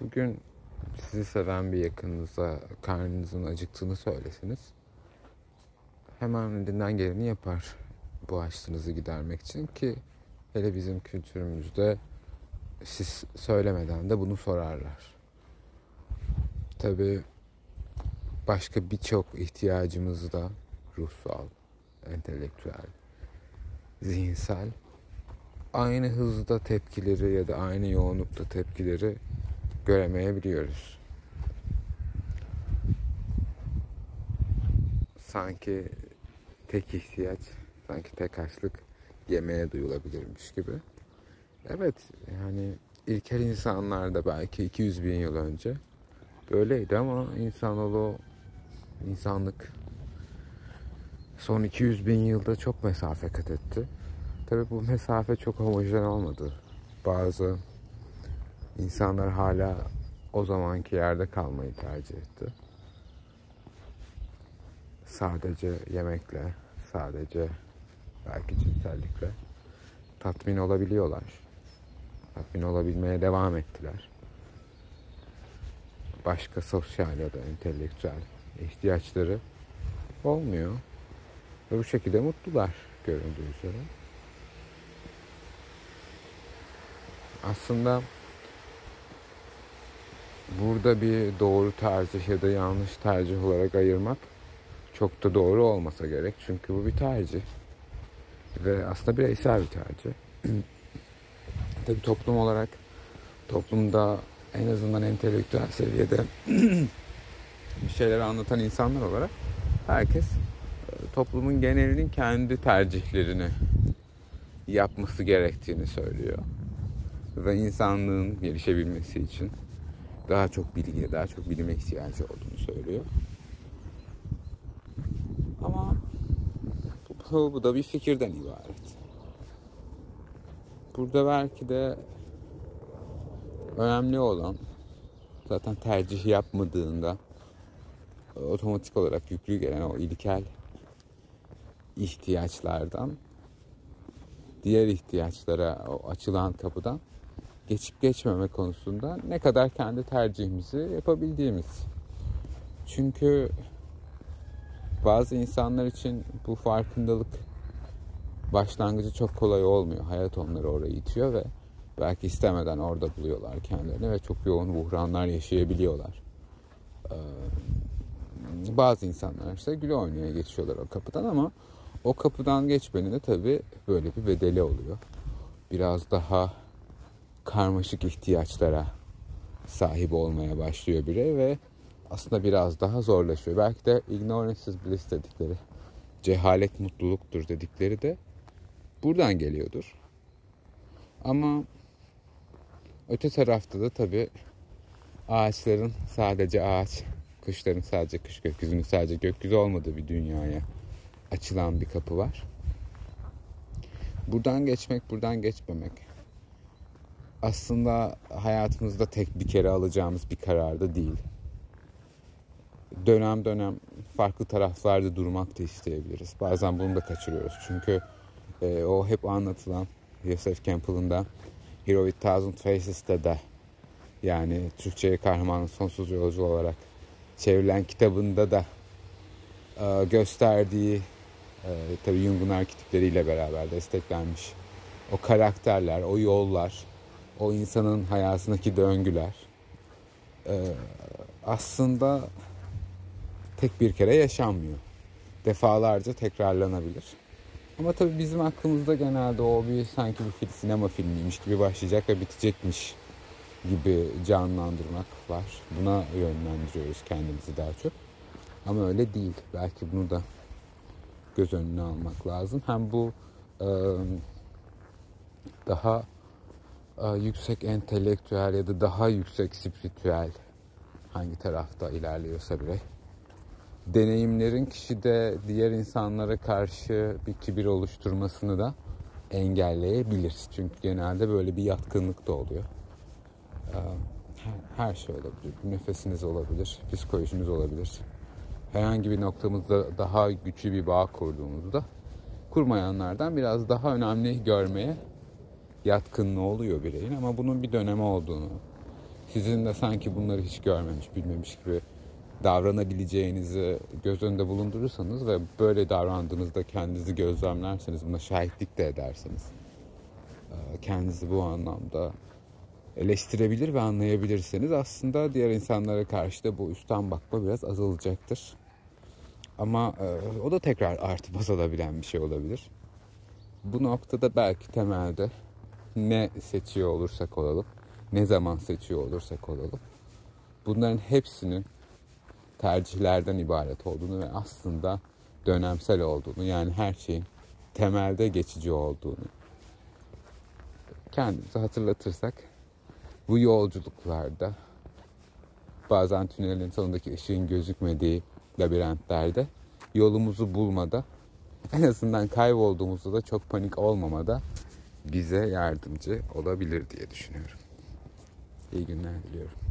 Bugün sizi seven bir yakınınıza karnınızın acıktığını söylesiniz. Hemen elinden geleni yapar bu açlığınızı gidermek için ki hele bizim kültürümüzde siz söylemeden de bunu sorarlar. Tabi başka birçok ihtiyacımız da ruhsal, entelektüel, zihinsel aynı hızda tepkileri ya da aynı yoğunlukta tepkileri göremeyebiliyoruz. Sanki tek ihtiyaç, sanki tek açlık yemeğe duyulabilirmiş gibi. Evet, yani ilkel insanlarda belki 200 bin yıl önce böyleydi ama insanoğlu, insanlık son 200 bin yılda çok mesafe kat etti. Tabi bu mesafe çok homojen olmadı. Bazı insanlar hala o zamanki yerde kalmayı tercih etti. Sadece yemekle, sadece belki cinsellikle tatmin olabiliyorlar. Tatmin olabilmeye devam ettiler. Başka sosyal ya da entelektüel ihtiyaçları olmuyor. Ve bu şekilde mutlular göründüğü üzere. Aslında burada bir doğru tercih ya da yanlış tercih olarak ayırmak çok da doğru olmasa gerek. Çünkü bu bir tercih. Ve aslında bireysel bir tercih. Tabii toplum olarak toplumda en azından entelektüel seviyede bir şeyler anlatan insanlar olarak herkes e, toplumun genelinin kendi tercihlerini yapması gerektiğini söylüyor. Ve insanlığın gelişebilmesi için daha çok bilgiye, daha çok bilime ihtiyacı olduğunu söylüyor. Ama bu, bu da bir fikirden ibaret. Burada belki de önemli olan zaten tercih yapmadığında otomatik olarak yüklü gelen o ilkel ihtiyaçlardan diğer ihtiyaçlara o açılan kapıdan geçip geçmeme konusunda ne kadar kendi tercihimizi yapabildiğimiz. Çünkü bazı insanlar için bu farkındalık başlangıcı çok kolay olmuyor. Hayat onları oraya itiyor ve belki istemeden orada buluyorlar kendilerini ve çok yoğun buhranlar yaşayabiliyorlar. Ee, bazı insanlar işte gül oynaya geçiyorlar o kapıdan ama o kapıdan geçmenin de tabii böyle bir bedeli oluyor. Biraz daha karmaşık ihtiyaçlara sahip olmaya başlıyor birey ve aslında biraz daha zorlaşıyor. Belki de ignorance is bliss dedikleri, cehalet mutluluktur dedikleri de buradan geliyordur. Ama öte tarafta da tabii ağaçların sadece ağaç, kuşların sadece kış gökyüzünün sadece gökyüzü olmadığı bir dünyaya açılan bir kapı var. Buradan geçmek, buradan geçmemek aslında hayatımızda tek bir kere alacağımız bir karar da değil. Dönem dönem farklı taraflarda durmak da isteyebiliriz. Bazen bunu da kaçırıyoruz. Çünkü e, o hep anlatılan Joseph Campbell'ın da Hero with Thousand Faces'te de yani Türkçe'ye kahramanın sonsuz yolcu olarak çevrilen kitabında da e, gösterdiği e, tabii Jung'un arketipleriyle beraber desteklenmiş o karakterler, o yollar o insanın hayatındaki döngüler e, aslında tek bir kere yaşanmıyor. Defalarca tekrarlanabilir. Ama tabii bizim aklımızda genelde o bir sanki bir film, sinema filmiymiş gibi başlayacak ve bitecekmiş gibi canlandırmak var. Buna yönlendiriyoruz kendimizi daha çok. Ama öyle değil. Belki bunu da göz önüne almak lazım. Hem bu e, daha yüksek entelektüel ya da daha yüksek spiritüel hangi tarafta ilerliyorsa birey deneyimlerin kişide diğer insanlara karşı bir kibir oluşturmasını da engelleyebilir. Çünkü genelde böyle bir yatkınlık da oluyor. Her şey olabilir. Nefesiniz olabilir, psikolojiniz olabilir. Herhangi bir noktamızda daha güçlü bir bağ kurduğumuzda kurmayanlardan biraz daha önemli görmeye yatkınlığı oluyor bireyin ama bunun bir dönemi olduğunu, sizin de sanki bunları hiç görmemiş, bilmemiş gibi davranabileceğinizi göz önünde bulundurursanız ve böyle davrandığınızda kendinizi gözlemlerseniz, buna şahitlik de ederseniz e, kendinizi bu anlamda eleştirebilir ve anlayabilirseniz aslında diğer insanlara karşı da bu üstten bakma biraz azalacaktır. Ama e, o da tekrar artıp azalabilen bir şey olabilir. Bu noktada belki temelde ne seçiyor olursak olalım, ne zaman seçiyor olursak olalım, bunların hepsinin tercihlerden ibaret olduğunu ve aslında dönemsel olduğunu, yani her şeyin temelde geçici olduğunu kendimize hatırlatırsak bu yolculuklarda bazen tünelin sonundaki ışığın gözükmediği labirentlerde yolumuzu bulmada en azından kaybolduğumuzda da çok panik olmamada bize yardımcı olabilir diye düşünüyorum. İyi günler diliyorum.